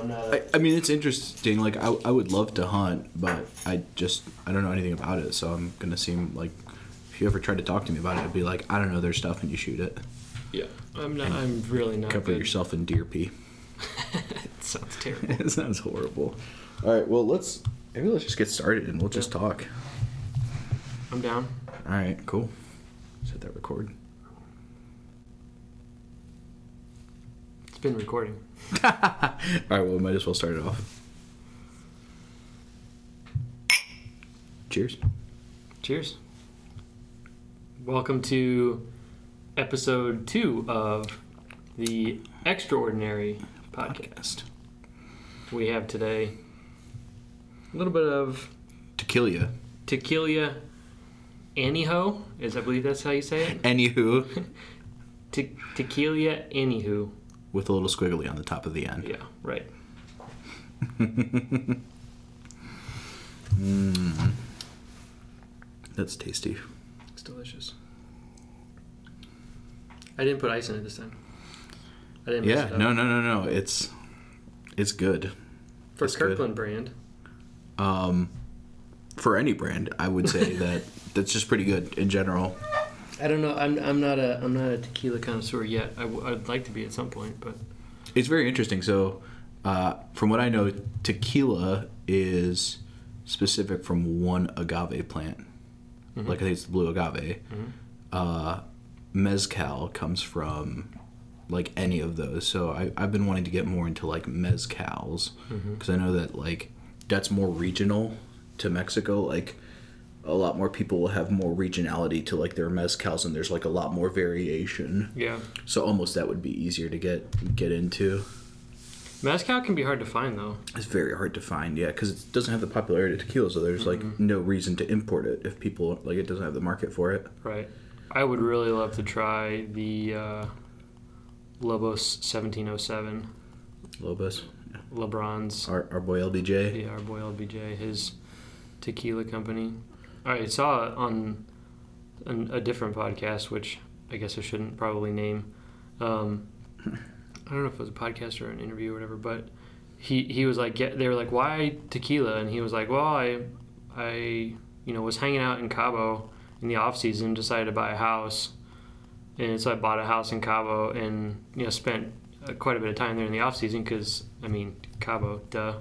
I'm not. I, A, I mean, it's interesting. Like, I, I would love to hunt, but I just I don't know anything about it. So I'm gonna seem like if you ever tried to talk to me about it, I'd be like, I don't know. There's stuff, and you shoot it. yeah, I'm not. I'm really not. Cover good. yourself in deer pee. it sounds terrible. it sounds horrible. All right. Well, let's maybe let's just get started and we'll just talk. I'm down. All right. Cool. Set that record. It's been recording. All right. Well, we might as well start it off. Cheers. Cheers. Welcome to episode two of the Extraordinary podcast. We have today a little bit of Tequila. tequila anyho, is I believe that's how you say it. Anywho, Te- tequila anywho. With a little squiggly on the top of the end. Yeah, right. Mm. That's tasty. It's delicious. I didn't put ice in it this time. I didn't. Yeah. No. No. No. No. It's it's good. For it's good. Kirkland brand. Um, for any brand, I would say that that's just pretty good in general. I don't know. I'm, I'm not a I'm not a tequila connoisseur yet. I w- I'd like to be at some point, but It's very interesting. So, uh, from what I know, tequila is specific from one agave plant. Like I think it's the blue agave. Uh, mezcal comes from like any of those. So I, I've been wanting to get more into like mezcals because I know that like that's more regional to Mexico. Like a lot more people will have more regionality to like their mezcals, and there's like a lot more variation. yeah, So almost that would be easier to get get into. mezcal can be hard to find though. It's very hard to find, yeah, because it doesn't have the popularity of tequila, so there's like no reason to import it if people like it doesn't have the market for it. Right. I would really love to try the uh, Lobos 1707. Lobos, LeBron's our, our boy LBJ. Yeah, our boy LBJ, his tequila company. I saw on an, a different podcast, which I guess I shouldn't probably name. Um, I don't know if it was a podcast or an interview or whatever, but he he was like, they were like, why tequila? And he was like, well, I I you know was hanging out in Cabo in the off season, decided to buy a house, and so I bought a house in Cabo and you know spent uh, quite a bit of time there in the off season because I mean Cabo, duh.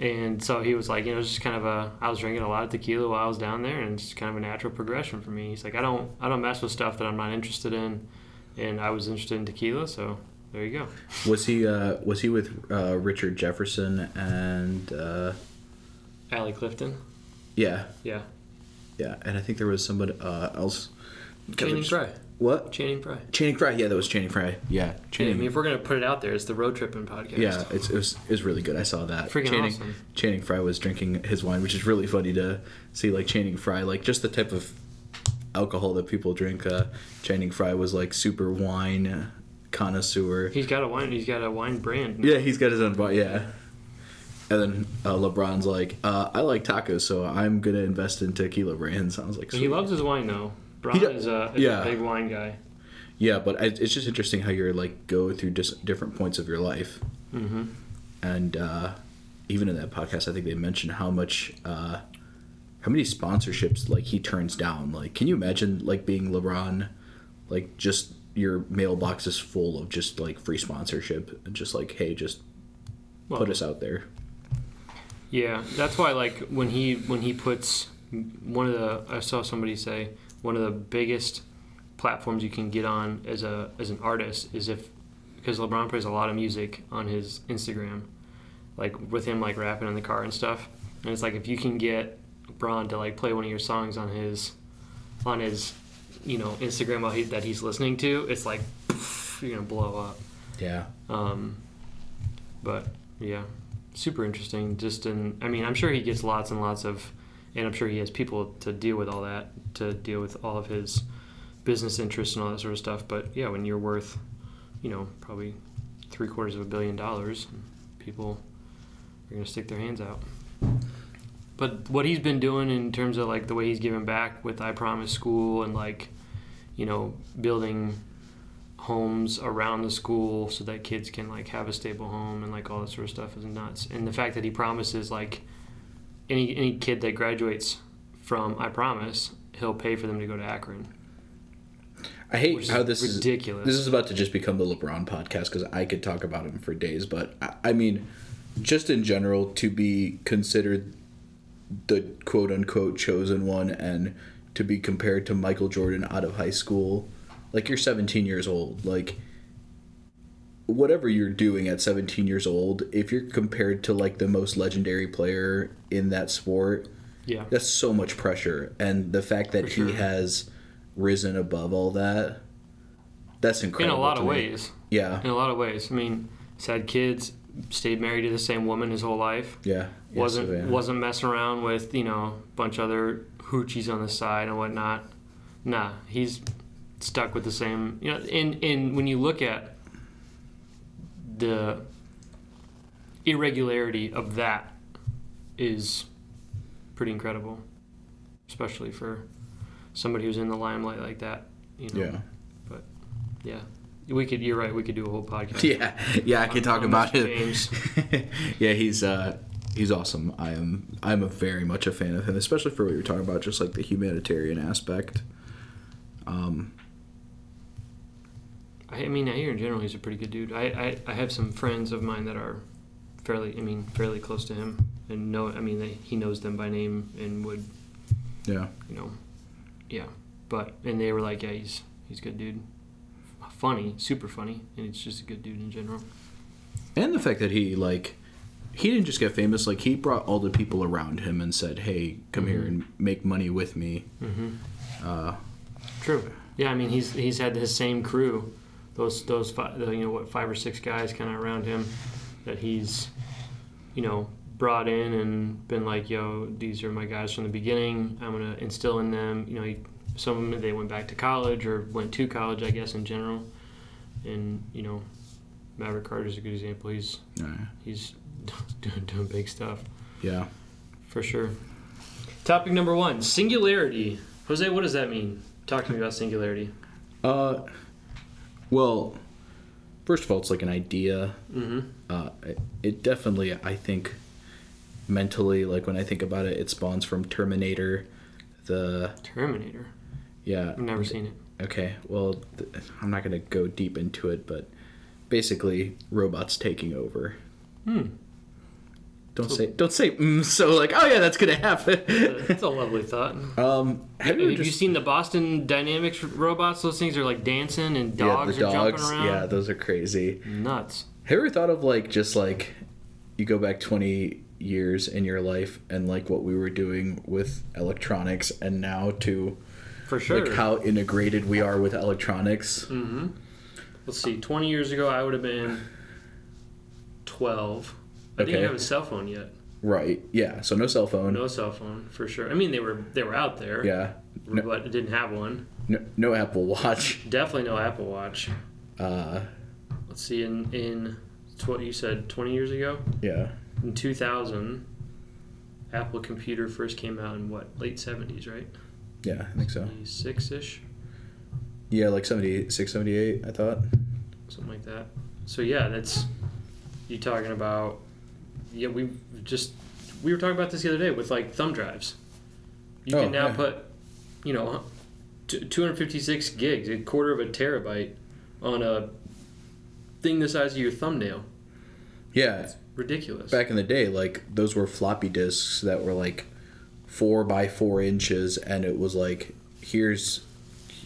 And so he was like, you know, it's just kind of a. I was drinking a lot of tequila while I was down there, and it's just kind of a natural progression for me. He's like, I don't, I don't mess with stuff that I'm not interested in, and I was interested in tequila, so there you go. Was he uh, was he with uh, Richard Jefferson and uh, Allie Clifton, yeah yeah, yeah, and I think there was somebody uh, else. Channing Frye, What? Channing Frye. Channing Frye. Yeah, that was Channing Frye. Yeah, Yeah, I mean, if we're gonna put it out there, it's the road tripping podcast. Yeah, it's, it was it was really good. I saw that. Freaking Channing, awesome. Channing Frye was drinking his wine, which is really funny to see. Like Channing Frye, like just the type of alcohol that people drink. Uh, Channing Frye was like super wine connoisseur. He's got a wine. He's got a wine brand. Yeah, he's got his own bar. Yeah. And then uh, LeBron's like, uh, I like tacos, so I'm gonna invest in tequila brands. I was like, He loves his wine though. Is, a, is yeah. a big wine guy. yeah, but it's just interesting how you're like go through just different points of your life. Mm-hmm. and uh, even in that podcast, I think they mentioned how much, uh, how many sponsorships like he turns down. Like, can you imagine like being LeBron, like just your mailbox is full of just like free sponsorship and just like, hey, just Well, put us out there. Yeah, that's why like when he when he puts one of the I saw somebody say one of the biggest platforms you can get on as a as an artist is if because LeBron plays a lot of music on his Instagram, like with him like rapping in the car and stuff. And it's like if you can get LeBron to like play one of your songs on his on his you know Instagram while he, that he's listening to, it's like you're gonna blow up. Yeah. Um, but yeah, super interesting. Just in, I mean, I'm sure he gets lots and lots of, and I'm sure he has people to deal with all that, to deal with all of his business interests and all that sort of stuff. But yeah, when you're worth, you know, probably three quarters of a billion dollars, people are gonna stick their hands out. But what he's been doing in terms of like the way he's giving back with I Promise School and like, you know, building homes around the school so that kids can like have a stable home and like all that sort of stuff is nuts. And the fact that he promises like any any kid that graduates from I promise he'll pay for them to go to Akron. I hate how this ridiculous. is. Ridiculous. This is about to just become the LeBron podcast because I could talk about him for days. But I, I mean, just in general, to be considered the quote unquote chosen one and to be compared to Michael Jordan out of high school, like you're 17 years old, like whatever you're doing at 17 years old, if you're compared to like the most legendary player in that sport, Yeah. that's so much pressure and the fact that sure. he has risen above all that that's incredible. In a lot of me. ways. yeah In a lot of ways. I mean, he's had kids, stayed married to the same woman his whole life. yeah oh, wasn't so, yeah. wasn't messing around with you know a bunch of other hoochies on the side and whatnot. Nah, he's stuck with the same. You know, and and when you look at the irregularity of that, is pretty incredible, especially for somebody who's in the limelight like that. You know, yeah But yeah. We could. You're right. We could do a whole podcast. yeah yeah i could talk about it James. yeah he's uh he's awesome i am i'm a very much a fan of him especially for what you're talking about just like the humanitarian aspect um I mean, I hear in general he's a pretty good dude. I, I, I have some friends of mine that are fairly, I mean, fairly close to him, and know, I mean, they, he knows them by name and would, yeah you know, yeah. But and they were like, yeah, he's he's a good dude, funny, super funny, and he's just a good dude in general. and the fact that he like he didn't just get famous like he brought all the people around him and said hey come here Mhm. and make money with me Mm-hmm. uh True. Yeah, I mean, he's he's had his same crew, those those five, you know what five or six guys kind of around him that he's, you know, brought in and been like, yo, these are my guys from the beginning. I'm gonna instill in them. You know, he, some of them they went back to college or went to college, I guess, in general. And you know, Maverick Carter's a good example. He's uh, he's doing doing big stuff yeah for sure. Topic number one: singularity. Jose, what does that mean? Talk to me about singularity. uh well first of all it's like an idea Mm-hmm. uh it, it definitely i think mentally like when i think about it it spawns from terminator the Terminator. yeah I've never seen it. okay well th- i'm not gonna go deep into it but basically robots taking over Hmm. Don't say don't say mm, so like oh yeah that's gonna happen That's a lovely thought. um have Have you, you, just, seen the Boston Dynamics robots? Those things are like dancing and yeah dogs are jumping around. yeah those are crazy Nuts. have you ever thought of like just like you go back 20 years in your life and like what we were doing with electronics and now to For sure. like how integrated we are with electronics mm-hmm. Let's see. 20 years ago, I would have been 12. I Okay. didn't have a cell phone yet. right yeah so no cell phone No cell phone, for sure. I mean, they were they were out there, yeah no, but didn't have one. no, no apple watch Definitely no Apple Watch. uh Let's see. In in what you said 20 years ago, yeah in 2000, Apple computer first came out in what late 70s, right? yeah i think so 76 ish, yeah like 76 78 i thought something like that. So yeah, that's you talking about. Yeah, we just we were talking about this the other day with like thumb drives. You Oh, can now yeah. put, you know, 256 gigs, a quarter of a terabyte, on a thing the size of your thumbnail. yeah it's Ridiculous. back in the day like those were floppy disks that were like four by four inches and it was like here's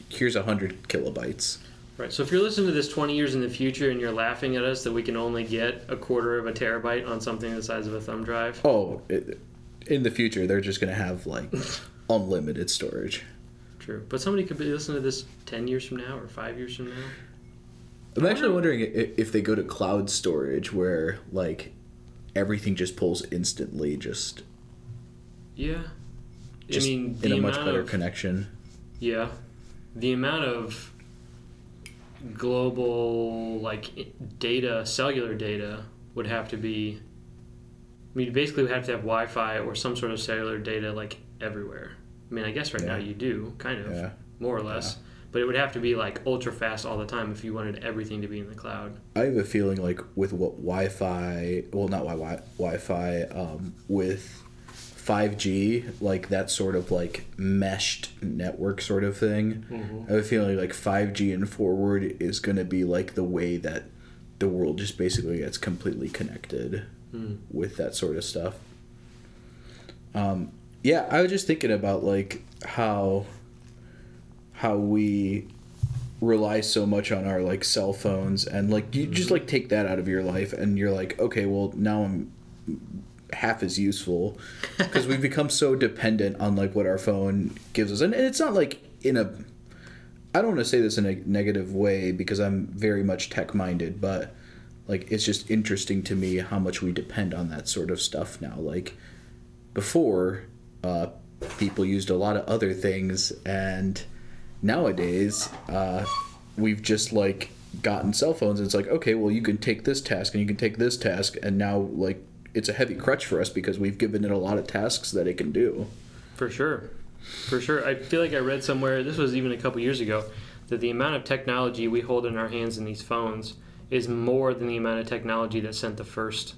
here's a hundred kilobytes Right. So if you're listening to this 20 years in the future and you're laughing at us that we can only get a quarter of a terabyte on something the size of a thumb drive, oh it, in the future they're just gonna have like unlimited storage true. But somebody could be listening to this 10 years from now or 5 years from now. i'm actually wondering if they go to cloud storage where like everything just pulls instantly just Yeah. just I mean, in a much better of, connection Yeah. The amount of global like data, cellular data would have to be I mean, basically we have to have Wi-Fi or some sort of cellular data like everywhere. I mean, I guess right now you do, kind of. yeah more or less. but it would have to be like ultra fast all the time if you wanted everything to be in the cloud. I have a feeling like with what Wi-Fi, well, not Wi-Fi, Wi-Fi, um, with 5G, like that sort of like meshed network sort of thing. Mm-hmm. I have a feeling like 5G and forward is going to be like the way that the world just basically gets completely connected Mm. with that sort of stuff. Um, yeah, I was just thinking about like how how we rely so much on our like cell phones and like you just like take that out of your life and you're like okay well now i'm half as useful because we've become so dependent on like what our phone gives us. And it's not like in a i don't want to say this in a negative way because i'm very much tech minded but like it's just interesting to me how much we depend on that sort of stuff now. Like before uh, people used a lot of other things and nowadays uh, we've just like gotten cell phones and it's like okay well you can take this task and you can take this task and now like it's a heavy crutch for us because we've given it a lot of tasks that it can do For sure. For sure. I feel like I read somewhere, this was even a couple years ago, that the amount of technology we hold in our hands in these phones is more than the amount of technology that sent the first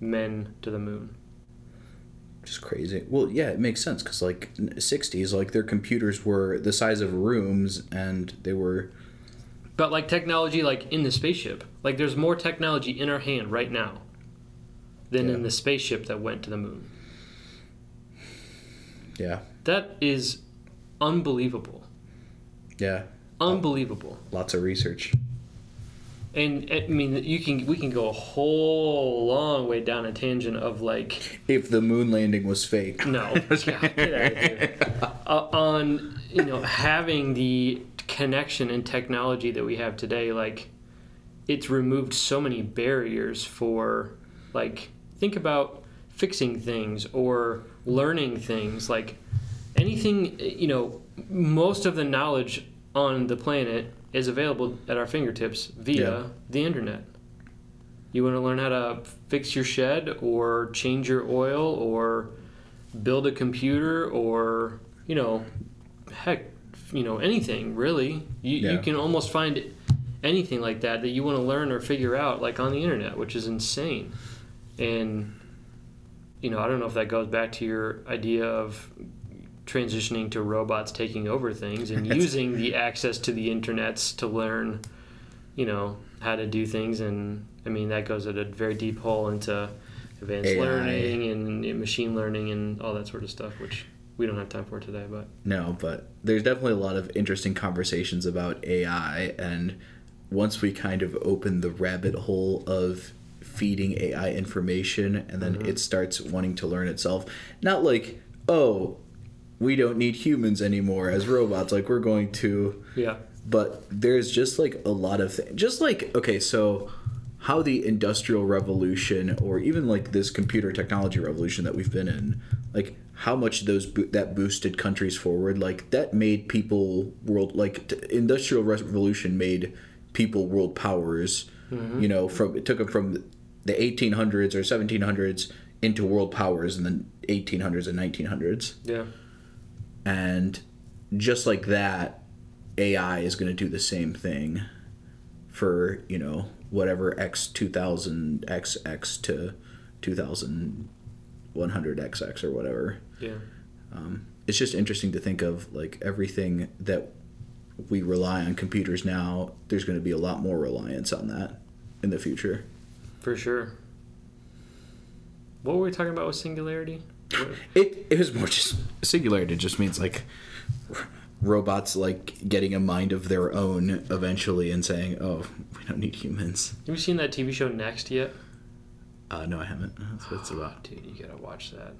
men to the moon. just crazy well yeah it makes sense because like 60s like their computers were the size of rooms and they were But like technology like in the spaceship. Like there's more technology in our hand right now than Yeah. in the spaceship that went to the moon. yeah That is unbelievable. yeah Unbelievable. lots of research And I mean, you can we can go a whole long way down a tangent of like if the moon landing was fake no, God, get out of here. Uh, on you know having the connection and technology that we have today, like it's removed so many barriers for like think about fixing things or learning things like anything you know most of the knowledge on the planet is available at our fingertips via Yeah. the internet. You want to learn how to fix your shed or change your oil or build a computer or you know heck you know anything really. You, you can almost find anything like that that you want to learn or figure out like on the internet which is insane and you know i don't know if that goes back to your idea of transitioning to robots taking over things and using the access to the internets to learn you know how to do things and i mean that goes at a very deep hole into advanced AI. learning and machine learning and all that sort of stuff which we don't have time for today but No, but there's definitely a lot of interesting conversations about AI, and once we kind of open the rabbit hole of feeding AI information, and then Mhm. it starts wanting to learn itself, not like, oh, we don't need humans anymore as robots, like we're going to. Yeah. But there's just like a lot of things just like okay so how the industrial revolution or even like this computer technology revolution that we've been in like how much those bo- that boosted countries forward like that made people world like t- industrial revolution made people world powers you know from it took them from the 1800s or 1700s into world powers in the 1800s and 1900s yeah. And just like that ai is going to do the same thing for you know whatever x 2000 xx to 2100 xx or whatever. Yeah. Um, it's just interesting to think of like everything that we rely on computers now there's going to be a lot more reliance on that in the future for sure what were we talking about with singularity It it was more just singularity. Just means like robots like getting a mind of their own eventually and saying, "Oh, we don't need humans." have you seen that tv show next yet Uh, no, I haven't. That's what it's about. dude you gotta watch that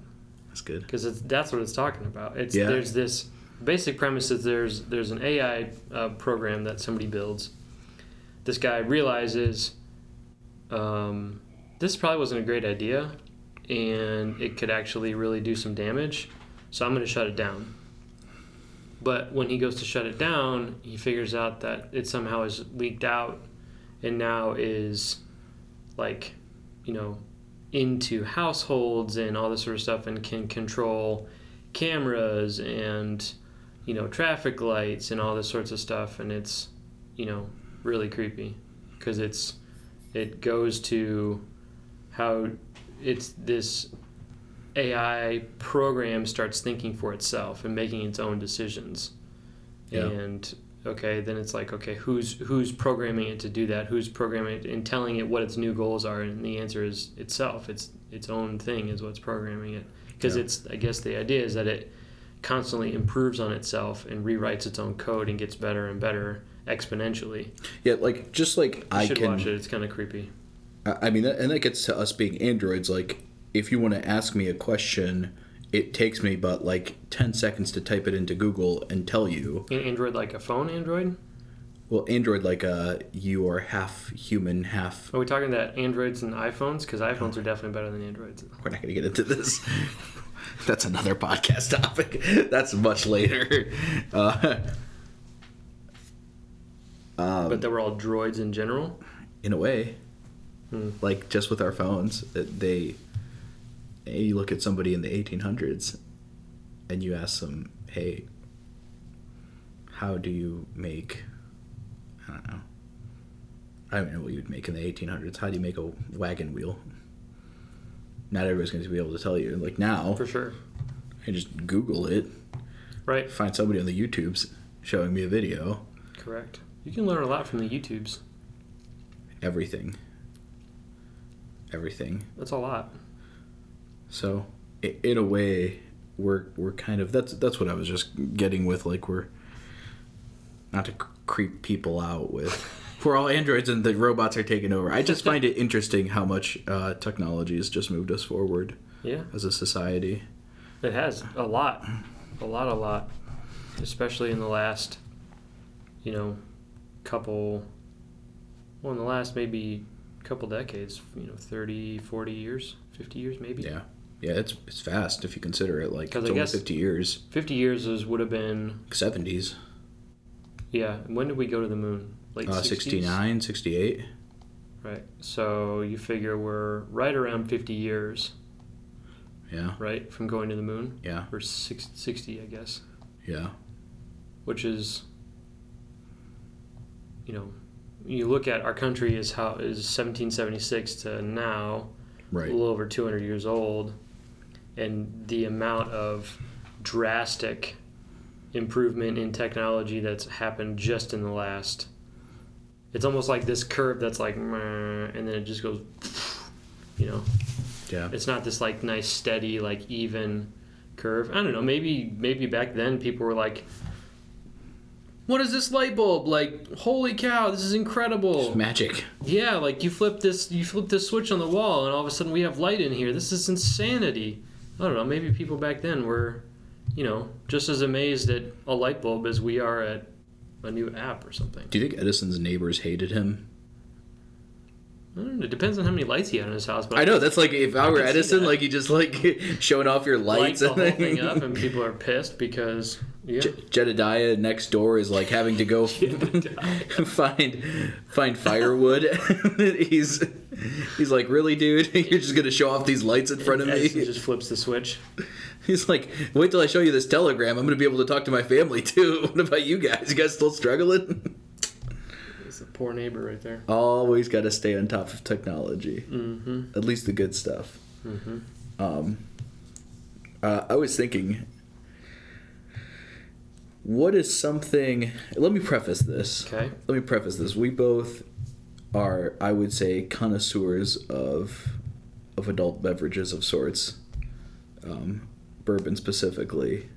That's good. because it's that's what it's talking about. It's Yeah. there's this basic premise is there's there's an AI uh, program that somebody builds. This guy realizes um, this probably wasn't a great idea, and it could actually really do some damage. So I'm going to shut it down. But when he goes to shut it down, he figures out that it somehow is leaked out, and now is like, you know, into households and all this sort of stuff and can control cameras and you know, traffic lights and all this sorts of stuff, and it's, you know, really creepy because it's it goes to how it's this AI program starts thinking for itself and making its own decisions. Yeah. And okay, then it's like, okay, who's who's programming it to do that? Who's programming it and telling it what its new goals are? And the answer is itself. It's its own thing is what's programming it. Because Yeah. it's I guess the idea is that it constantly improves on itself and rewrites its own code and gets better and better exponentially. Yeah, like just like You I should can. watch it. It's kind of creepy. I mean, and that gets to us being androids. Like, if you want to ask me a question, it takes me but like ten seconds to type it into Google and tell you. An Android like a phone Android? Well, Android, like, uh, you are half human, half. Are we talking that Androids and iPhones? Because iPhones are definitely better than Androids. We're not going to get into this. That's another podcast topic. That's much later. Uh, um, but they were all droids in general. in a way, Hmm. like just with our phones, they. You look at somebody in the 1800s, and you ask them, "Hey, how do you make?" I don't know. I don't know what you'd make in the 1800s. How do you make a wagon wheel? Not everybody's going to be able to tell you. Like now, For sure. I just Google it, Right. find somebody on the YouTubes showing me a video, Correct. You can learn a lot from the YouTubes. everything. Everything. That's a lot. So, in a way, we're we're kind of that's that's what I was just getting with like we're not to creep people out with. We're all androids and the robots are taking over. I just find it interesting how much uh, technology has just moved us forward Yeah. as a society. It has a lot. A lot, a lot. Especially in the last, you know, couple, well, in the last maybe couple decades, you know, 30, 40 years, 50 years maybe. Yeah, yeah, it's it's fast if you consider it. Like, it's I only guess- fifty years, 50 years is, would have been, seventies, yeah. When did we go to the moon? Late uh, 69, 68. Right. So you figure we're right around 50 years, Yeah, right, from going to the moon? yeah, Or six, 60, I guess. yeah, which is you know you look at our country is how is 1776 to now right. a little over 200 years old and the amount of drastic improvement in technology that's happened just in the last it's almost like this curve that's like and then it just goes you know? Yeah, it's not this like nice steady like even curve. I don't know maybe maybe back then people were like what is this light bulb? Like holy cow this is incredible. It's magic. yeah like you flip this you flip this switch on the wall and all of a sudden we have light in here. This is insanity. I don't know maybe people back then were you know just as amazed at a light bulb as we are at a new app or something. Do you think Edison's neighbors hated him? I it depends on how many lights he had in his house but I know that's like if I were Edison, like you just like showing off your light lights the and whole thing up and people are pissed because yeah Je- Jedediah next door is like having to go find find firewood. he's he's like, really, dude? You're just gonna show off these lights in front of Edison me? just flips the switch. He's like, wait till I show you this telegram. I'm gonna be able to talk to my family too. What about you guys? You guys still struggling? Poor neighbor right there. Always got to stay on top of technology. Mm-hmm. At least the good stuff. Mm-hmm. Um, uh, I was thinking, what is something? Let me preface this. Okay. Let me preface this. We both are, I would say, connoisseurs of of adult beverages of sorts, um, bourbon specifically.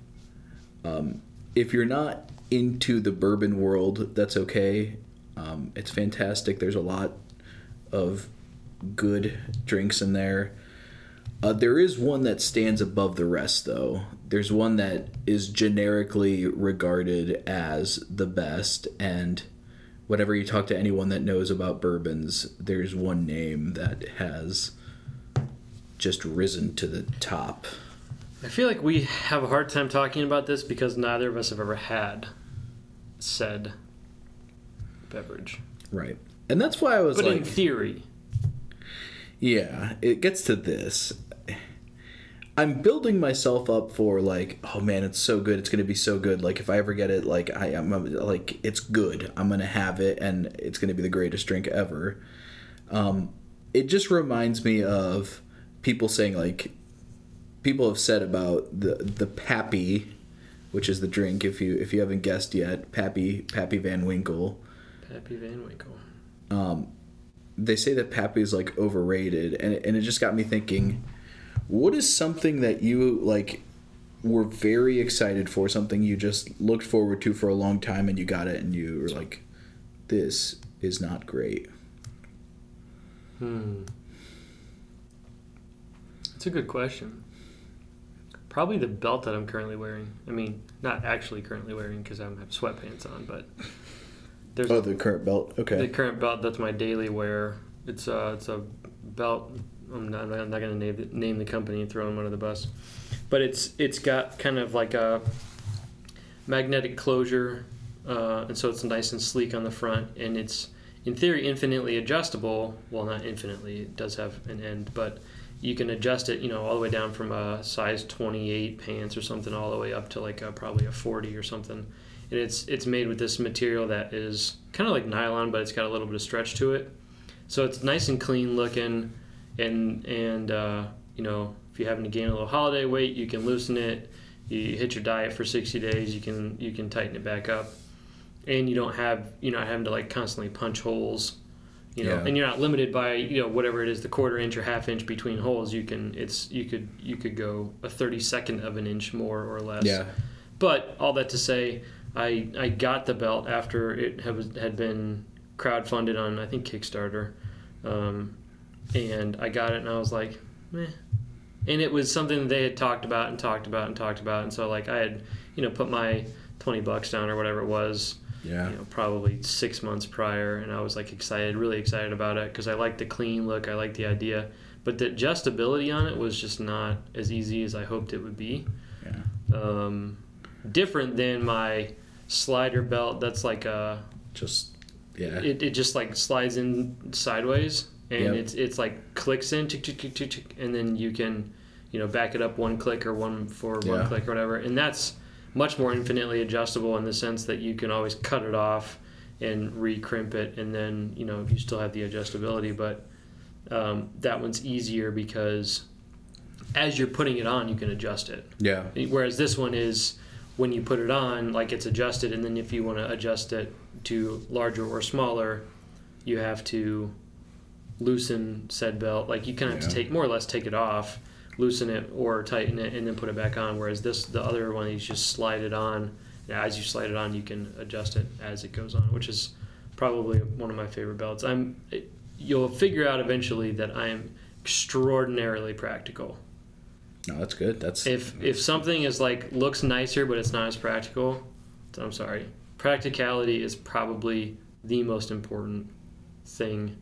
Um, if you're not into the bourbon world, that's okay. Um, it's fantastic. There's a lot of good drinks in there. Uh, there is one that stands above the rest, though. There's one that is generically regarded as the best, and whenever you talk to anyone that knows about bourbons, there's one name that has just risen to the top. I feel like we have a hard time talking about this because neither of us have ever had said beverage. Right. And that's why I was But like, in theory, yeah, it gets to this. I'm building myself up for like, oh man, it's so good. It's gonna be so good. Like if I ever get it, like I am like it's good. I'm gonna have it, and it's gonna be the greatest drink ever. Um, it just reminds me of people saying like, people have said about the the Pappy, which is the drink. If you if you haven't guessed yet, Pappy Pappy Van Winkle. Pappy Van Winkle. Um, they say that Pappy is like overrated, and it, and it just got me thinking what is something that you like were very excited for, something you just looked forward to for a long time and you got it and you were like, this is not great? Hmm. That's a good question. Probably the belt that I'm currently wearing. I mean, not actually currently wearing because I have sweatpants on, but there's oh the current belt. Okay. The current belt that's my daily wear. It's a it's a belt I'm not, I'm not going to name the, name the company and throw them under the bus, but it's it's got kind of like a magnetic closure, uh, and so it's nice and sleek on the front, and it's in theory infinitely adjustable. Well, not infinitely; it does have an end, but you can adjust it, you know, all the way down from a size 28 pants or something, all the way up to like a, probably a 40 or something. And it's it's made with this material that is kind of like nylon, but it's got a little bit of stretch to it. So it's nice and clean looking and and uh, you know if you're having to gain a little holiday weight, you can loosen it. You hit your diet for 60 days, you can you can tighten it back up, and you don't have you're not having to like constantly punch holes, you know, yeah. and you're not limited by you know whatever it is the quarter inch or half inch between holes. You can it's you could you could go a 32nd of an inch more or less. Yeah. But all that to say, I I got the belt after it had, had been crowdfunded on I think Kickstarter. Um, and I got it and I was like, meh. And it was something that they had talked about and talked about and talked about, and so like I had, you know, put my twenty bucks down or whatever it was. Yeah. You know, probably six months prior, and I was like excited, really excited about it because I liked the clean look, I liked the idea, but the adjustability on it was just not as easy as I hoped it would be. Yeah. Um, different than my slider belt. That's like a just yeah. It, it just like slides in sideways and yep. it's it's like clicks in, tick, tick, tick, tick, tick, and then you can, you know, back it up one click or one for yeah. one click or whatever, and that's much more infinitely adjustable in the sense that you can always cut it off and re-crimp it, and then you know you still have the adjustability, but um, that one's easier because as you're putting it on, you can adjust it. Yeah. Whereas this one is when you put it on, like it's adjusted, and then if you want to adjust it to larger or smaller, you have to loosen said belt. Like you kind of have to take more or less take it off, loosen it or tighten it, and then put it back on. Whereas this, the other one, you just slide it on. And as you slide it on, you can adjust it as it goes on, which is probably one of my favorite belts. I'm. You'll figure out eventually that I am extraordinarily practical. No, that's good. That's if if something is like looks nicer but it's not as practical. I'm sorry. Practicality is probably the most important thing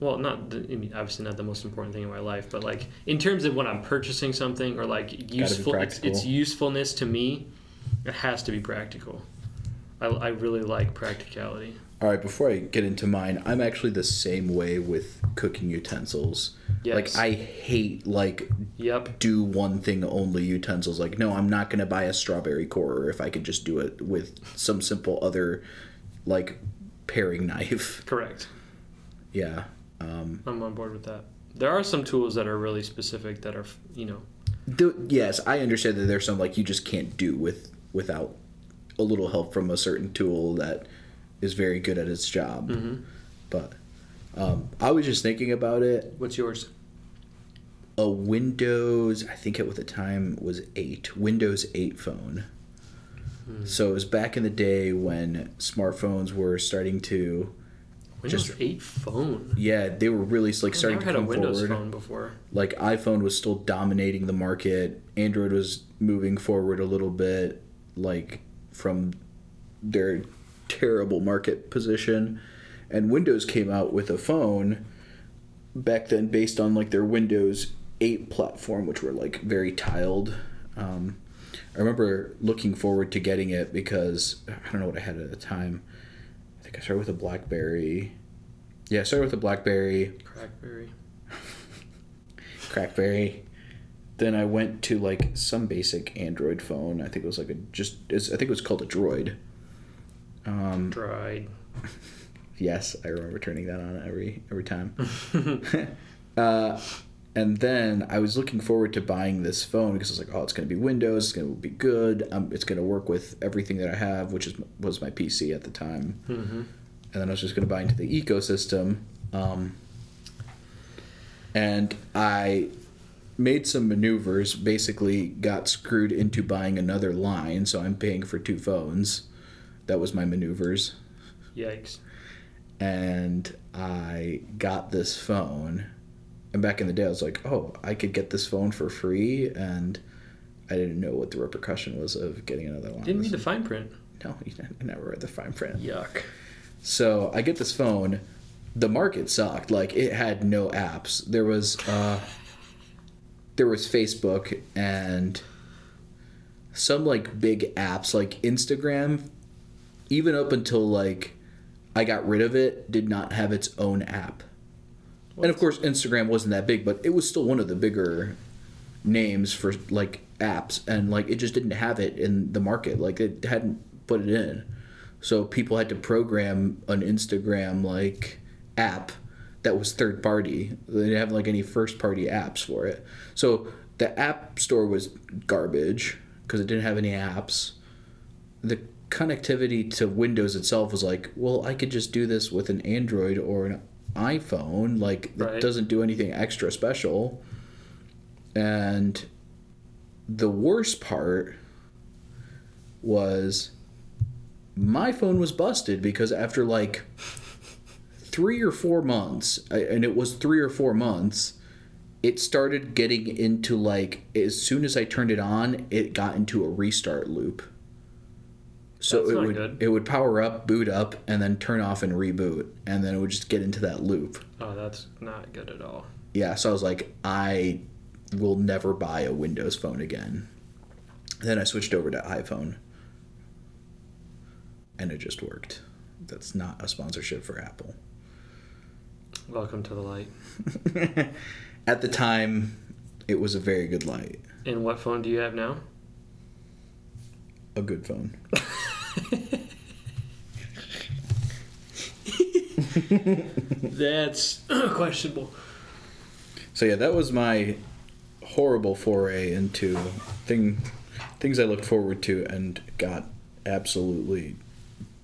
well not the, I mean, obviously not the most important thing in my life but like in terms of when i'm purchasing something or like useful its, its, usefulness to me it has to be practical I, I really like practicality all right before i get into mine i'm actually the same way with cooking utensils yes. like i hate like yep do one thing only utensils like no i'm not going to buy a strawberry corer if i could just do it with some simple other like paring knife correct yeah um, I'm on board with that. There are some tools that are really specific that are, you know. The, yes, I understand that there's some like you just can't do with without a little help from a certain tool that is very good at its job. Mm-hmm. But um, I was just thinking about it. What's yours? A Windows, I think it at the time was eight Windows eight phone. Hmm. So it was back in the day when smartphones were starting to Windows just, 8 phone. Yeah, they were really like I've starting to come had a Windows forward. phone before. Like iPhone was still dominating the market. Android was moving forward a little bit, like from their terrible market position, and Windows came out with a phone back then based on like their Windows 8 platform, which were like very tiled. Um, I remember looking forward to getting it because I don't know what I had at the time I think I started with a BlackBerry. Yeah, I started with a BlackBerry. Crackberry. Crackberry. then I went to like some basic Android phone. I think it was like a just. I think it was called a Droid. Um, Dried. yes, I remember turning that on every every time. uh, and then I was looking forward to buying this phone because I was like, oh, it's going to be Windows. It's going to be good. Um, it's going to work with everything that I have, which is was my PC at the time. Mm-hmm. And then I was just going to buy into the ecosystem. Um, and I made some maneuvers, basically got screwed into buying another line, so I'm paying for two phones. That was my maneuvers. Yikes. And I got this phone. And back in the day, I was like, oh, I could get this phone for free. And I didn't know what the repercussion was of getting another one. Didn't read the fine print. No, you never read the fine print. Yuck. So I get this phone. The market sucked. Like it had no apps. There was uh, there was Facebook and some like big apps like Instagram. Even up until like I got rid of it, did not have its own app. And of course, Instagram wasn't that big, but it was still one of the bigger names for like apps, and like it just didn't have it in the market. Like it hadn't put it in. So people had to program an Instagram like app that was third party. They didn't have like any first party apps for it. So the app store was garbage because it didn't have any apps. The connectivity to Windows itself was like, well, I could just do this with an Android or an iPhone. Like it Right. doesn't do anything extra special. And the worst part was my phone was busted because after like three or four months, and it was three or four months, it started getting into like as soon as I turned it on, it got into a restart loop. So That's it would good. it would power up, boot up, and then turn off and reboot, and then it would just get into that loop. Oh, that's not good at all. Yeah, so I was like, I will never buy a Windows phone again. Then I switched over to iPhone, and it just worked. That's not a sponsorship for Apple. Welcome to the light. At the time, it was a very good light, And what phone do you have now? A good phone. That's questionable. So yeah, that was my horrible foray into thing things I looked forward to and got absolutely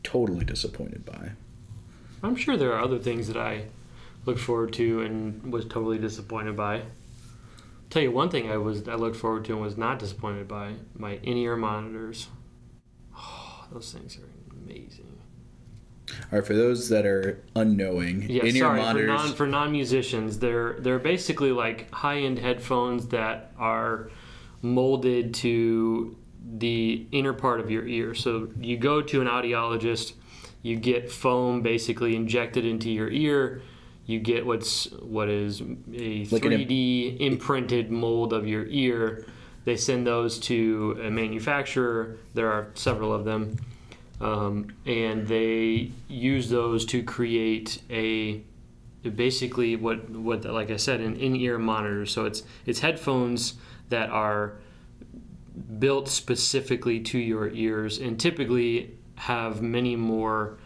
totally disappointed by. I'm sure there are other things that I looked forward to and was totally disappointed by. I'll Tell you one thing I was I looked forward to and was not disappointed by my in-ear monitors. Those things are amazing. All right, for those that are unknowing, Yeah, in-ear sorry monitors. for non for non musicians. They're they're basically like high end headphones that are molded to the inner part of your ear. So you go to an audiologist, you get foam basically injected into your ear. You get what's what is a Like an im- 3D imprinted mold of your ear. They send those to a manufacturer. There are several of them um, and they use those to create a basically what what like I said an in-ear monitor. So it's it's headphones that are built specifically to your ears and typically have many more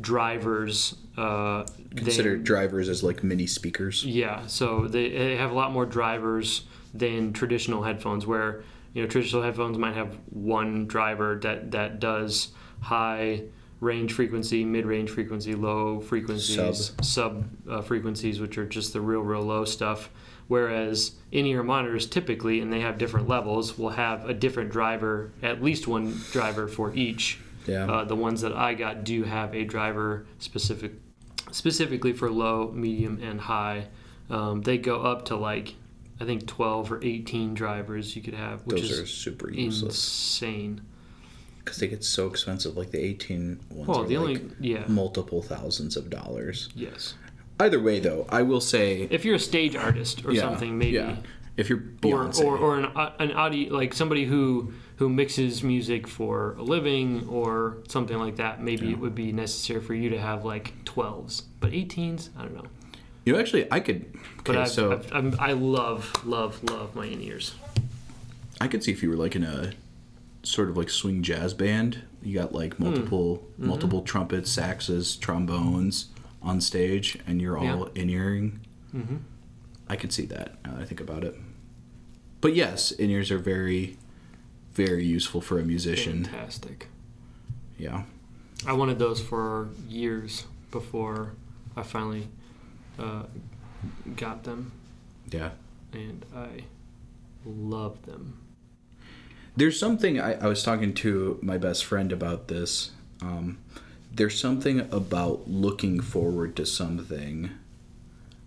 drivers uh, consider drivers as like mini speakers. yeah, so they, they have a lot more drivers than traditional headphones, where you know traditional headphones might have one driver that that does high range frequency, mid range frequency, low frequencies, sub, uh, frequencies, which are just the real real low stuff. Whereas in-ear monitors typically, and they have different levels, will have a different driver, at least one driver for each. Yeah. Uh, the ones that I got do have a driver specific, specifically for low, medium, and high. Um, they go up to like, I think 12 or 18 drivers you could have, which Those is are super useless insane. because they get so expensive. Like the 18 ones Well, are the like only yeah, multiple thousands of dollars. yes. Either way, though, I will say If you're a stage artist or yeah, something, maybe. yeah. If you're Or, Beyonce, or, or an, uh, an audio like somebody who who mixes music for a living or something like that maybe it would be necessary for you to have like 12s but 18s i don't know you know, actually, I could. But I've, so I've, I'm, I love, love, love my in ears. I could see if you were like in a sort of like swing jazz band. You got like multiple Mm-hmm. multiple trumpets, saxes, trombones on stage, and you're all Yeah. in earing. Mm-hmm. I could see that now that I think about it. But yes, in ears are very, very useful for a musician. Fantastic. Yeah. I wanted those for years before I finally uh, got them, Yeah. and I love them. There's something I, I was talking to my best friend about this. Um, there's something about looking forward to something,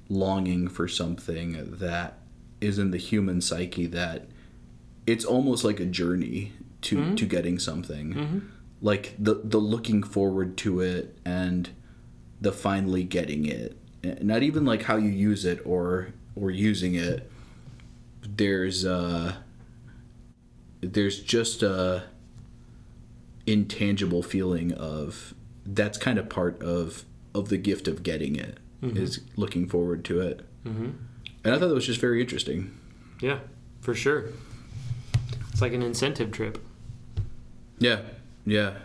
longing for something that is in the human psyche that it's almost like a journey to, Mhm. to getting something. Mm-hmm. Like the the looking forward to it and the finally getting it. Not even like how you use it or or using it. There's uh there's just a intangible feeling of that's kind of part of of the gift of getting it is Mhm. looking forward to it Mm-hmm. and i thought that was just very interesting Yeah, for sure. It's like an incentive trip. yeah yeah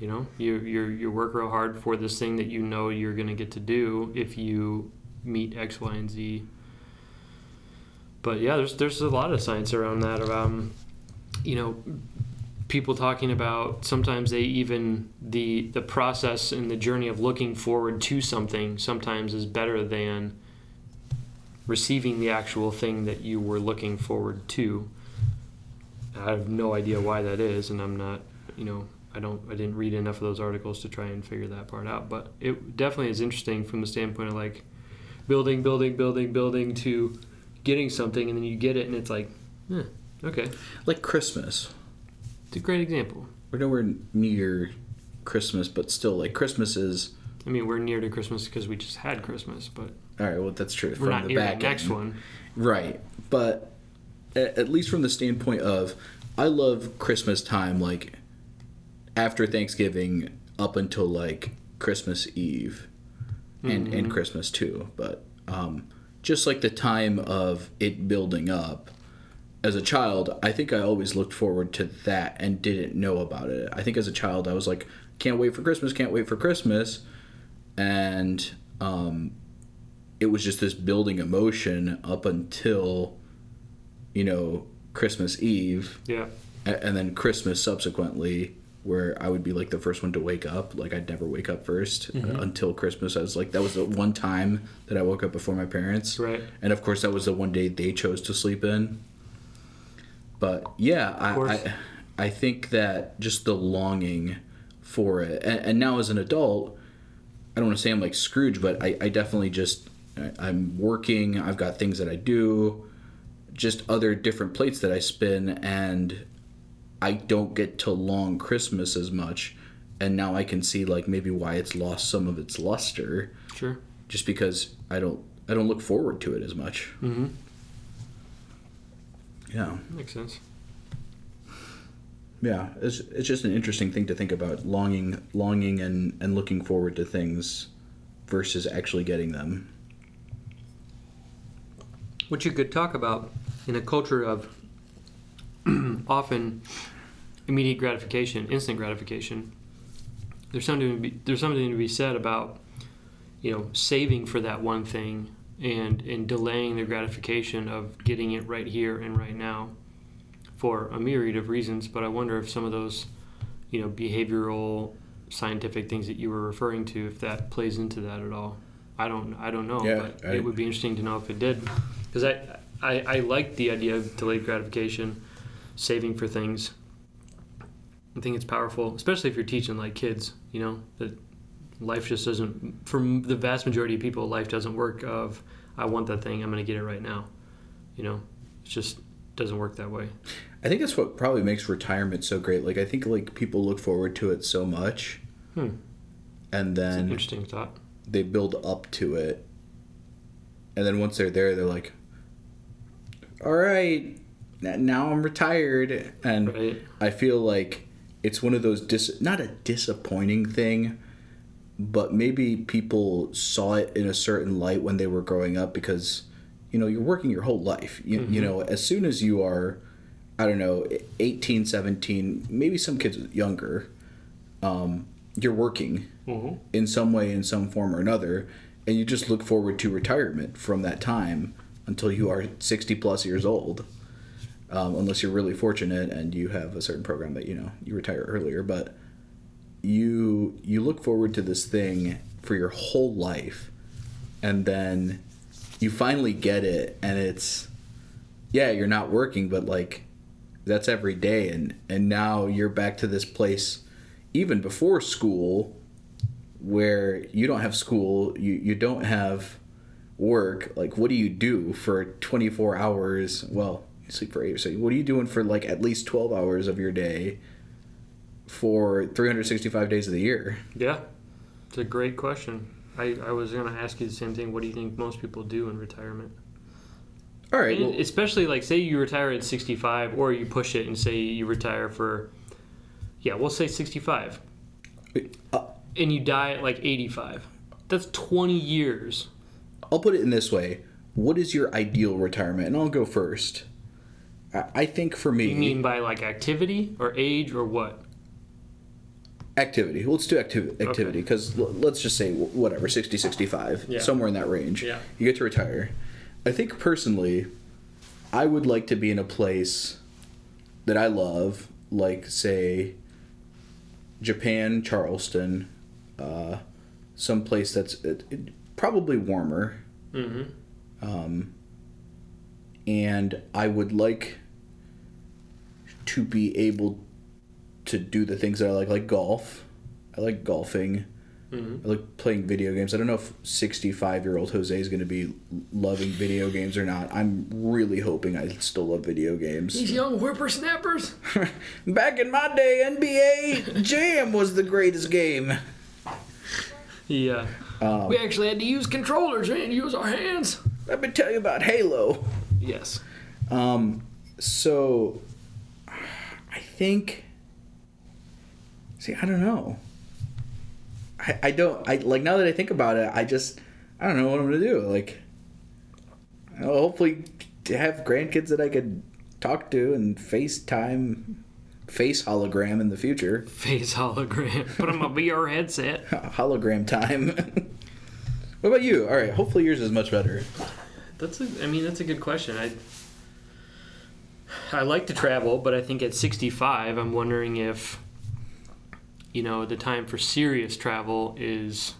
You know, you you you work real hard for this thing that you know you're gonna get to do if you meet X, Y, and Z. But yeah, there's there's a lot of science around that. Um, you know, people talking about sometimes they even the the process and the journey of looking forward to something sometimes is better than receiving the actual thing that you were looking forward to. I have no idea why that is, and I'm not, you know, I don't, I didn't read enough of those articles to try and figure that part out. But it definitely is interesting from the standpoint of like building, building, building, building to getting something, and then you get it, and it's like, eh, okay, like christmas it's a great example. we're nowhere near christmas but still like christmas is I mean, we're near to Christmas because we just had Christmas, but all right well that's true we're from not the near back the next one. Right. But at least from the standpoint of I love Christmas time like after Thanksgiving up until like Christmas Eve and and Mhm. Christmas too, but um just like the time of it building up as a child, I think I always looked forward to that and didn't know about it. I think as a child I was like can't wait for Christmas, can't wait for Christmas and um it was just this building emotion up until you know christmas eve Yeah. and then christmas subsequently where i would be like the first one to wake up like i'd never wake up 1st Mhm. until christmas i was like that was the one time that i woke up before my parents Right. and of course that was the one day they chose to sleep in but yeah I. I i think that just the longing for it and, and now as an adult i don't want to say i'm like scrooge but i, I definitely just I, i'm working i've got things that i do just other different plates that i spin and i don't get to long christmas as much and now i can see like maybe why it's lost some of its luster Sure. just because I don't I don't look forward to it as much. Mm-hmm. Yeah, Makes sense. yeah. It's it's just an interesting thing to think about longing longing and and looking forward to things versus actually getting them. What you could talk about in a culture of often immediate gratification, instant gratification. There's something to be, there's something to be said about you know saving for that one thing and and delaying the gratification of getting it right here and right now for a myriad of reasons. But I wonder if some of those you know behavioral scientific things that you were referring to if that plays into that at all. I don't I don't know, Yeah, but I- it would be interesting to know if it did because I, I I like the idea of delayed gratification, saving for things. I think it's powerful, especially if you're teaching like kids. You know that life just doesn't. For the vast majority of people, life doesn't work. Of I want that thing, I'm going to get it right now. You know, it just doesn't work that way. I think that's what probably makes retirement so great. Like I think like people look forward to it so much, Hmm. and It's an then interesting thought. they build up to it, and then once they're there, they're like, "All right, now I'm retired," and Right. I feel like it's one of those dis not a disappointing thing, but maybe people saw it in a certain light when they were growing up because you know you're working your whole life. You, you know as soon as you are i don't know 18 17 maybe some kids younger um, you're working Mhm. in some way in some form or another and you just look forward to retirement from that time until you are 60 plus years old um, unless you're really fortunate and you have a certain program that you know you retire earlier. But you you look forward to this thing for your whole life and then you finally get it and it's yeah you're not working but like that's every day. And and now you're back to this place even before school where you don't have school you you don't have work. Like what do you do for 24 hours? Well you sleep for 8 so what are you doing for like at least 12 hours of your day for 365 days of the year Yeah, it's a great question. I, I was going to ask you the same thing. What do you think most people do in retirement? all right well, especially like say you retire at 65 or you push it and say you retire for yeah we'll say 65 uh, and you die at like 85 that's 20 years I'll put it in this way. What is your ideal retirement? And I'll go first. I think for me, you mean by like activity or age or what activity. Let's do activity activity because let's just say whatever 60, 65, Yeah. somewhere in that range. Yeah. You get to retire. I think personally, I would like to be in a place that I love, like say Japan, Charleston, uh, some place that's it, it, probably warmer. mm-hmm um, and I would like to be able to do the things that I like, like golf. I like golfing. mm-hmm I like playing video games. I don't know if 65 year old Jose is going to be loving video games or not. I'm really hoping I still love video games. These young whippersnappers Back in my day, NBA Jam was the greatest game. yeah Um, we actually had to use controllers and use our hands let me tell you about Halo. yes Um, so I think. See, I don't know. I, I don't I like now that I think about it. I just I don't know what I'm gonna do. Like, I'll hopefully have grandkids that I could talk to and FaceTime, face hologram in the future. face hologram put on my VR headset hologram time. what about you? All right, hopefully yours is much better. That's a, I mean, that's a good question. I I like to travel, but I think at 65, I'm wondering if you know the time for serious travel is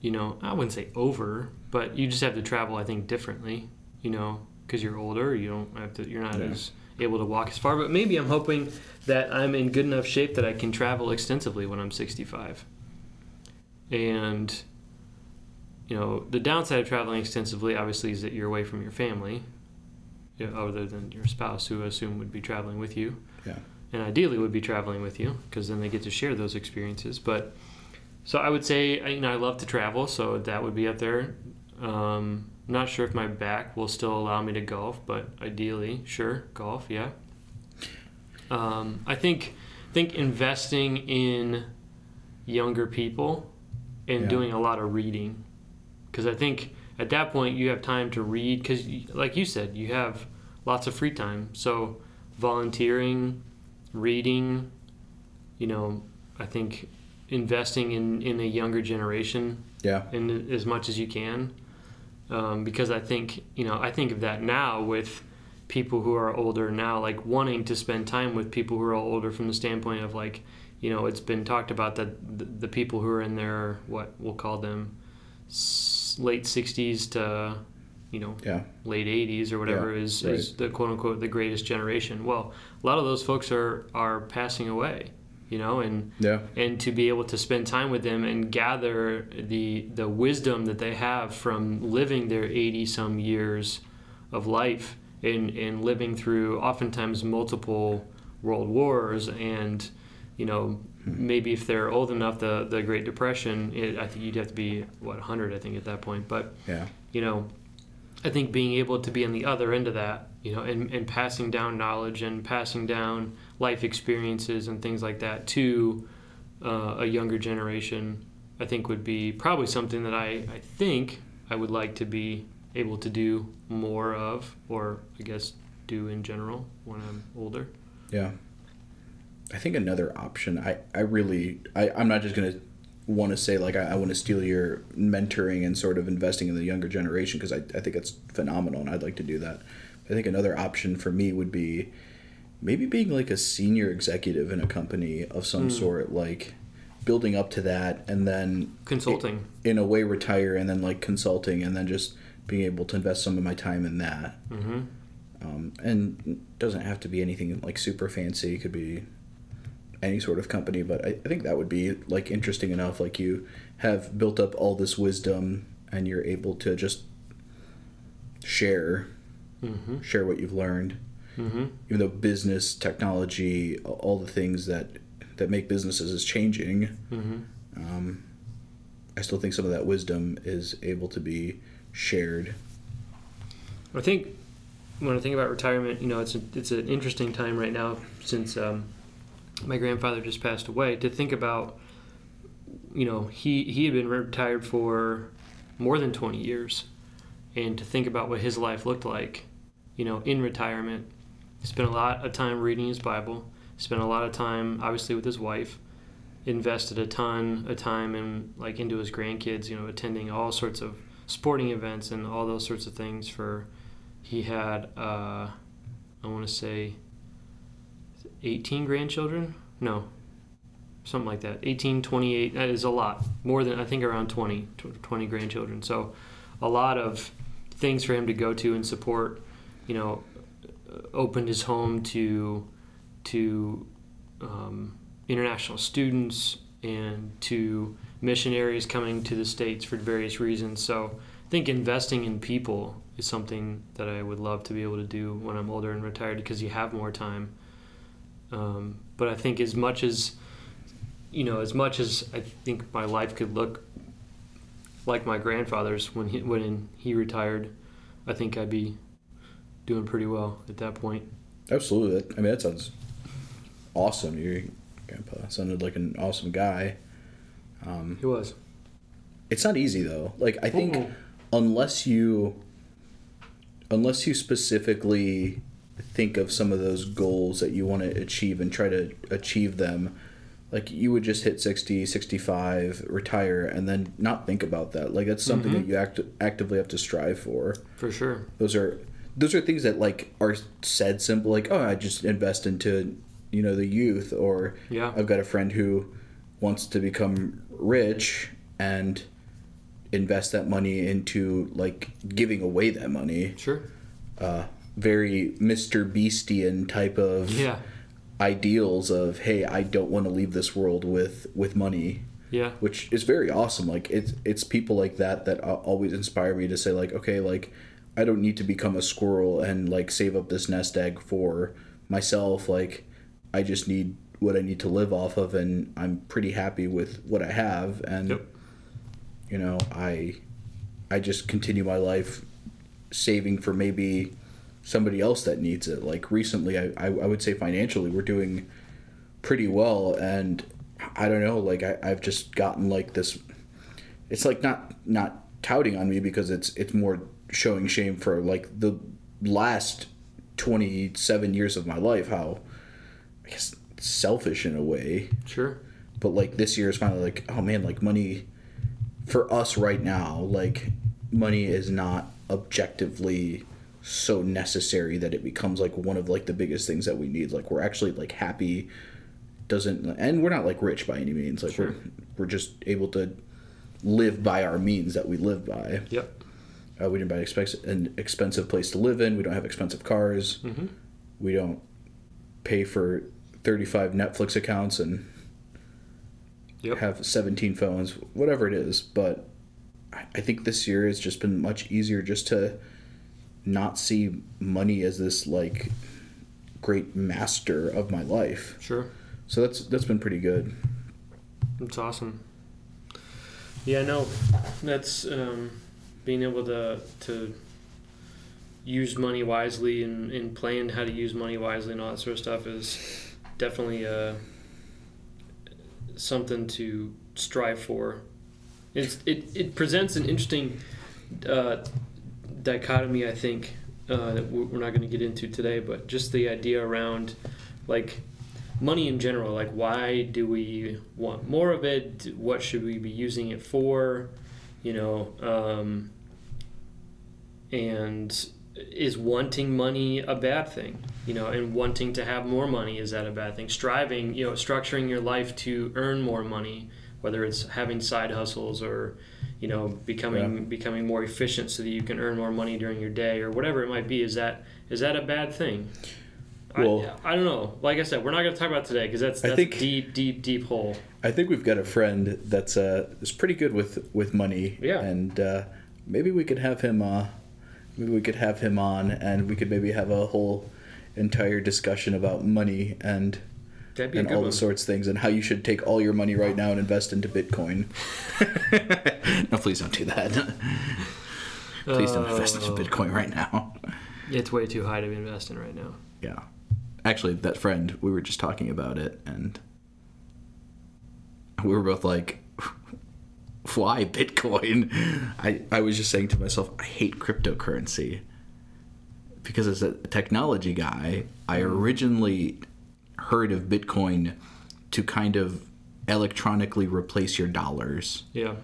you know I wouldn't say over, but you just have to travel. I think differently. You know, because you're older, you don't have to. You're not Yeah. as able to walk as far. But maybe I'm hoping that I'm in good enough shape that I can travel extensively when I'm 65. And you know, the downside of traveling extensively, obviously, is that you're away from your family, other than your spouse, who I assume would be traveling with you. Yeah. And ideally would be traveling with you, because then they get to share those experiences. But so I would say, I- you know, I love to travel, so that would be up there. Um, not sure if my back will still allow me to golf, but ideally, sure, golf, yeah. Um, I think think investing in younger people and Yeah. doing a lot of reading because I think at that point you have time to read because like you said you have lots of free time so volunteering reading you know I think investing in in a younger generation Yeah. in as much as you can um, because I think you know I think of that now with people who are older now like wanting to spend time with people who are older from the standpoint of like you know it's been talked about that the, the people who are in their what we'll call them late 60s to you know Yeah. late 80s or whatever Yeah, is, right. is the quote unquote the greatest generation well a lot of those folks are are passing away you know and Yeah. and to be able to spend time with them and gather the the wisdom that they have from living their 80 some years of life and and living through oftentimes multiple world wars and you know maybe if they're old enough the the great depression it, i think you'd have to be what 100 i think at that point but Yeah. you know, I think being able to be on the other end of that, you know, and, and passing down knowledge and passing down life experiences and things like that to uh, a younger generation, I think would be probably something that I, I think I would like to be able to do more of, or I guess do in general when I'm older. Yeah. I think another option, I, I really, I, I'm not just going to want to say, like, I, I want to steal your mentoring and sort of investing in the younger generation because I, I think it's phenomenal and I'd like to do that. I think another option for me would be maybe being like a senior executive in a company of some Mm. sort, like building up to that and then Consulting. in a way retire and then like consulting and then just being able to invest some of my time in that. Mm-hmm. Um, and doesn't have to be anything like super fancy. It could be any sort of company, but I, I think that would be like interesting enough. Like you have built up all this wisdom and you're able to just share Mm-hmm. share what you've learned. Mm-hmm. Even though business, technology, all the things that that make businesses is changing, Mm-hmm. um, I still think some of that wisdom is able to be shared. I think when I think about retirement, you know, it's a, it's an interesting time right now since um, my grandfather just passed away. To think about, you know, he he had been retired for more than twenty years, and to think about what his life looked like, you know, in retirement, spent a lot of time reading his Bible, spent a lot of time obviously with his wife, invested a ton of time in like into his grandkids, you know, attending all sorts of sporting events and all those sorts of things for he had uh, I want to say 18 grandchildren? No. Something like that. 18 28 that is a lot. More than I think around 20 20 grandchildren. So a lot of things for him to go to and support you know uh, opened his home to to um, international students and to missionaries coming to the states for various reasons. So I think investing in people is something that I would love to be able to do when I'm older and retired because you have more time. Um, but I think as much as you know, as much as I think my life could look like my grandfather's when he when he retired, I think I'd be doing pretty well at that point. Absolutely. That, I mean, that sounds awesome. Your grandpa sounded like an awesome guy. Um, He was. it's not easy though. Like I think Mm-mm. unless you unless you specifically think of some of those goals that you want to achieve and try to achieve them like you would just hit 60 65 retire and then not think about that like that's something Mhm. that you act- actively have to strive for For sure. those are those are things that like are said simple like oh i just invest into you know the youth or Yeah. i've got a friend who wants to become rich and invest that money into like giving away that money Sure. uh very mr beastian type of Yeah. ideals of hey i don't want to leave this world with with money Yeah. which is very awesome. Like it's it's people like that that always inspire me to say like, okay, like I don't need to become a squirrel and like save up this nest egg for myself. Like I just need what I need to live off of, and I'm pretty happy with what I have. And Yep. you know, I I just continue my life saving for maybe somebody else that needs it. Like recently, I I, I would say financially, we're doing pretty well and i don't know like I, i've just gotten like this it's like not not touting on me because it's it's more showing shame for like the last 27 years of my life how i guess selfish in a way Sure. but like this year is finally like oh man like money for us right now like money is not objectively so necessary that it becomes like one of like the biggest things that we need like we're actually like happy doesn't and we're not like rich by any means like Sure. we're, we're just able to live by our means that we live by Yep. uh, we didn't buy an expensive place to live in we don't have expensive cars Mm-hmm. we don't pay for 35 netflix accounts and Yep. have 17 phones, whatever it is. But I I think this year has just been much easier just to not see money as this like great master of my life. Sure. So that's that's been pretty good. That's awesome. Yeah, no, that's um, being able to to use money wisely and, and plan how to use money wisely and all that sort of stuff is definitely uh, something to strive for. It's, it, it presents an interesting uh, dichotomy I think uh, that we- we're not going to get into today, but just the idea around like money in general. Like, why do we want more of it? What should we be using it for? You know, um, and is wanting money a bad thing? You know, and wanting to have more money is that a bad thing? Striving, you know, structuring your life to earn more money, whether it's having side hustles or you know becoming Yeah. becoming more efficient so that you can earn more money during your day or whatever it might be is that is that a bad thing Well- I, I don't know like i said we're not going to talk about today because that's I think- a deep deep deep hole I think we've got a friend that's uh is pretty good with with money. Yeah. And uh, maybe we could have him. Uh, maybe we could have him on, and we could maybe have a whole entire discussion about money and that'd be a and all one the sorts of things, and how you should take all your money right now and invest into Bitcoin. no, please don't do that. please don't invest into Oh. Bitcoin right now. it's way too high to invest in right now Yeah. Actually, that friend, we were just talking about it, and we were both like, why Bitcoin? I, I was just saying to myself, I hate cryptocurrency. Because as a technology guy, I mm. originally heard of Bitcoin to kind of electronically replace your dollars yeah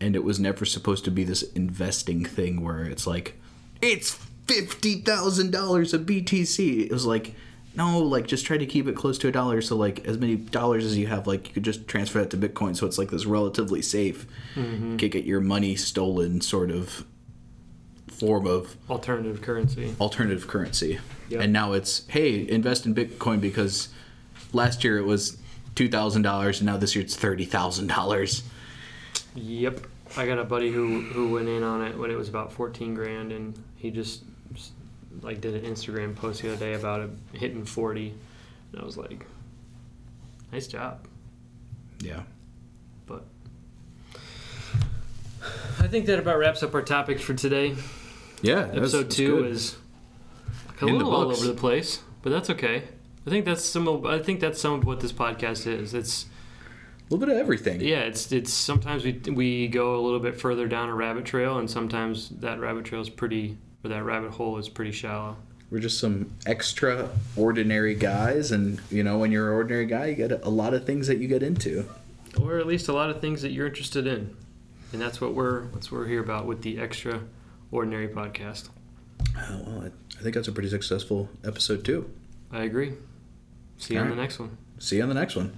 and it was never supposed to be this investing thing where it's like it's fifty thousand dollars of BTC. It was like no, like just try to keep it close to a dollar. So like as many dollars as you have, like you could just transfer that to Bitcoin. So it's like this relatively safe, Mm-hmm. get your money stolen sort of form of alternative currency alternative currency. Yep. And now it's hey, invest in Bitcoin because last year it was two thousand dollars and now this year it's thirty thousand dollars. Yep. I got a buddy who who went in on it when it was about 14 grand and he just just, like did an Instagram post the other day about it hitting 40 and I was like nice job. Yeah. But I think that about wraps up our topics for today. Yeah. Episode that's 2 good. is a In little all over the place, but that's okay. I think that's some of I think that's some of what this podcast is. It's A little bit of everything. Yeah, it's it's sometimes we we go a little bit further down a rabbit trail, and sometimes that rabbit trail is pretty, or that rabbit hole is pretty shallow. We're just some extraordinary guys, and you know, when you're an ordinary guy, you get a lot of things that you get into. or at least a lot of things that you're interested in, and that's what we're that's what we're here about with the extra ordinary podcast. Oh, well, I, I think that's a pretty successful episode too. I agree. See you All on right. the next one. See you on the next one.